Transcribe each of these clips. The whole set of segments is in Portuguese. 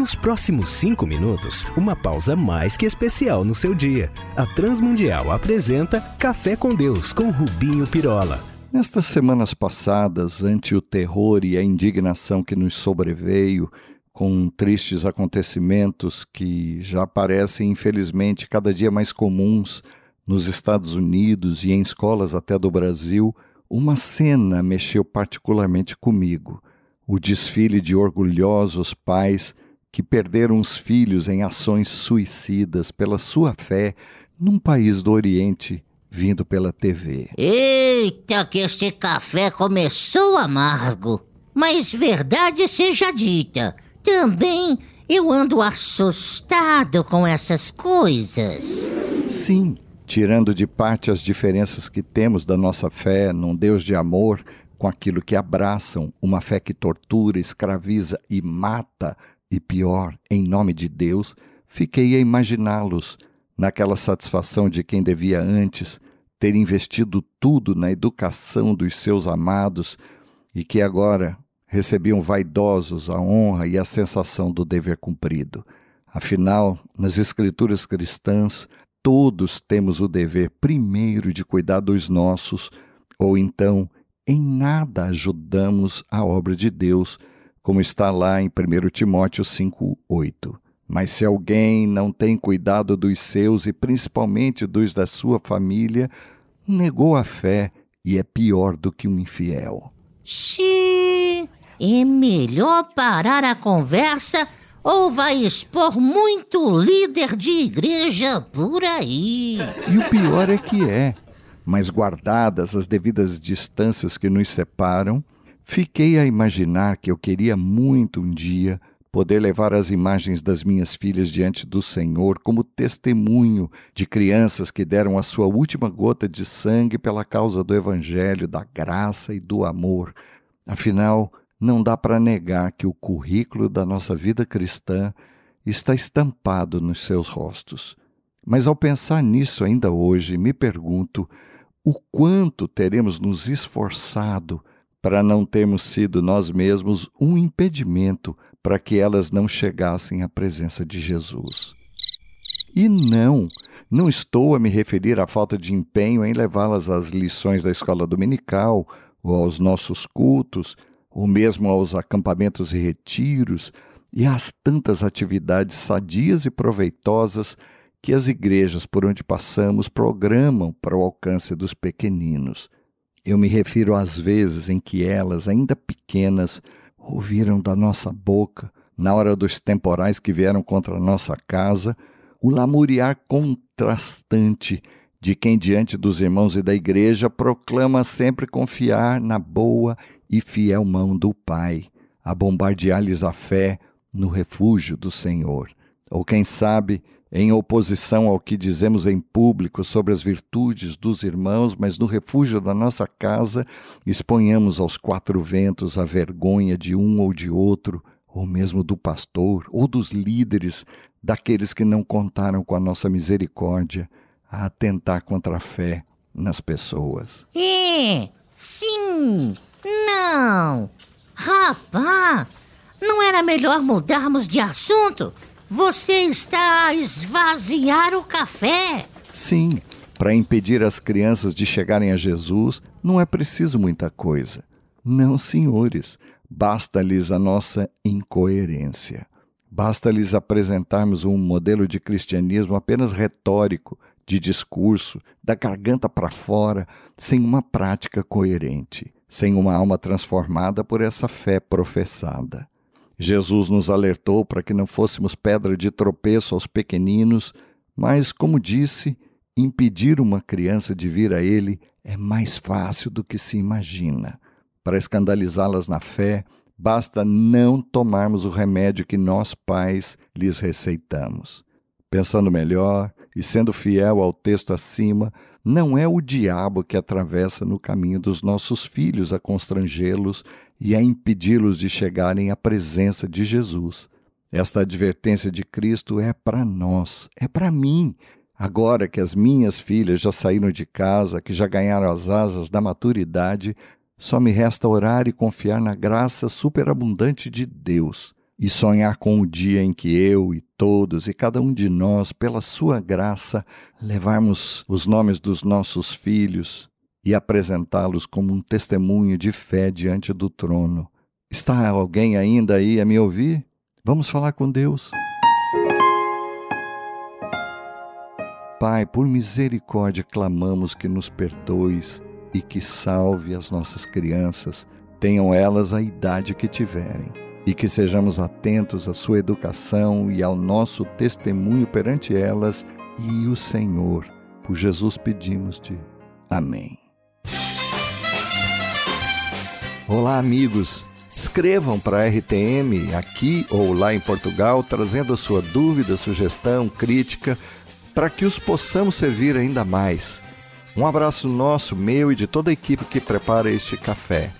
Nos próximos cinco minutos, uma pausa mais que especial no seu dia. A Transmundial apresenta Café com Deus com Rubinho Pirola. Nestas semanas passadas, ante o terror e a indignação que nos sobreveio, com tristes acontecimentos que já parecem, infelizmente, cada dia mais comuns nos Estados Unidos e em escolas até do Brasil, uma cena mexeu particularmente comigo. O desfile de orgulhosos pais que perderam os filhos em ações suicidas pela sua fé num país do Oriente vindo pela TV. Eita, que este café começou amargo. Mas verdade seja dita, também eu ando assustado com essas coisas. Sim, tirando de parte as diferenças que temos da nossa fé num Deus de amor, com aquilo que abraçam, uma fé que tortura, escraviza e mata, e pior, em nome de Deus, fiquei a imaginá-los naquela satisfação de quem devia antes ter investido tudo na educação dos seus amados e que agora recebiam vaidosos a honra e a sensação do dever cumprido. Afinal, nas Escrituras cristãs, todos temos o dever primeiro de cuidar dos nossos, ou então em nada ajudamos a obra de Deus como está lá em 1 Timóteo 5:8. Mas se alguém não tem cuidado dos seus e principalmente dos da sua família, negou a fé e é pior do que um infiel. Xiii, é melhor parar a conversa ou vai expor muito líder de igreja por aí. E o pior é que é. Mas guardadas as devidas distâncias que nos separam, Fiquei a imaginar que eu queria muito um dia poder levar as imagens das minhas filhas diante do Senhor como testemunho de crianças que deram a sua última gota de sangue pela causa do Evangelho, da graça e do amor. Afinal, não dá para negar que o currículo da nossa vida cristã está estampado nos seus rostos. Mas ao pensar nisso ainda hoje, me pergunto o quanto teremos nos esforçado para não termos sido nós mesmos um impedimento para que elas não chegassem à presença de Jesus. E não, não estou a me referir à falta de empenho em levá-las às lições da escola dominical, ou aos nossos cultos, ou mesmo aos acampamentos e retiros, e às tantas atividades sadias e proveitosas que as igrejas por onde passamos programam para o alcance dos pequeninos. Eu me refiro às vezes em que elas, ainda pequenas, ouviram da nossa boca, na hora dos temporais que vieram contra a nossa casa, o lamuriar contrastante de quem, diante dos irmãos e da igreja, proclama sempre confiar na boa e fiel mão do Pai, a bombardear-lhes a fé no refúgio do Senhor. Ou quem sabe, em oposição ao que dizemos em público sobre as virtudes dos irmãos, mas no refúgio da nossa casa exponhamos aos quatro ventos a vergonha de um ou de outro, ou mesmo do pastor, ou dos líderes, daqueles que não contaram com a nossa misericórdia, a atentar contra a fé nas pessoas. É, sim, não. Rapá, não era melhor mudarmos de assunto? Você está a esvaziar o café. Sim, para impedir as crianças de chegarem a Jesus, não é preciso muita coisa. Não, senhores, basta-lhes a nossa incoerência. Basta-lhes apresentarmos um modelo de cristianismo apenas retórico, de discurso, da garganta para fora, sem uma prática coerente, sem uma alma transformada por essa fé professada. Jesus nos alertou para que não fôssemos pedra de tropeço aos pequeninos, mas, como disse, impedir uma criança de vir a Ele é mais fácil do que se imagina. Para escandalizá-las na fé, basta não tomarmos o remédio que nós, pais, lhes receitamos. Pensando melhor e sendo fiel ao texto acima, não é o diabo que atravessa no caminho dos nossos filhos a constrangê-los e a impedi-los de chegarem à presença de Jesus. Esta advertência de Cristo é para nós, é para mim. Agora que as minhas filhas já saíram de casa, que já ganharam as asas da maturidade, só me resta orar e confiar na graça superabundante de Deus. E sonhar com o dia em que eu e todos e cada um de nós, pela Sua graça, levarmos os nomes dos nossos filhos e apresentá-los como um testemunho de fé diante do trono. Está alguém ainda aí a me ouvir? Vamos falar com Deus. Pai, por misericórdia clamamos que nos perdoes e que salve as nossas crianças, tenham elas a idade que tiverem e que sejamos atentos à sua educação e ao nosso testemunho perante elas e o Senhor. Por Jesus pedimos-te. Amém. Olá, amigos. Escrevam para a RTM aqui ou lá em Portugal, trazendo a sua dúvida, sugestão, crítica, para que os possamos servir ainda mais. Um abraço nosso, meu e de toda a equipe que prepara este café.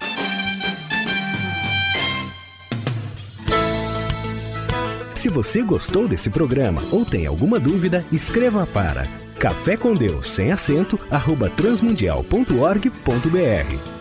Se você gostou desse programa ou tem alguma dúvida, escreva para café com Deus sem acento arroba transmundial.org.br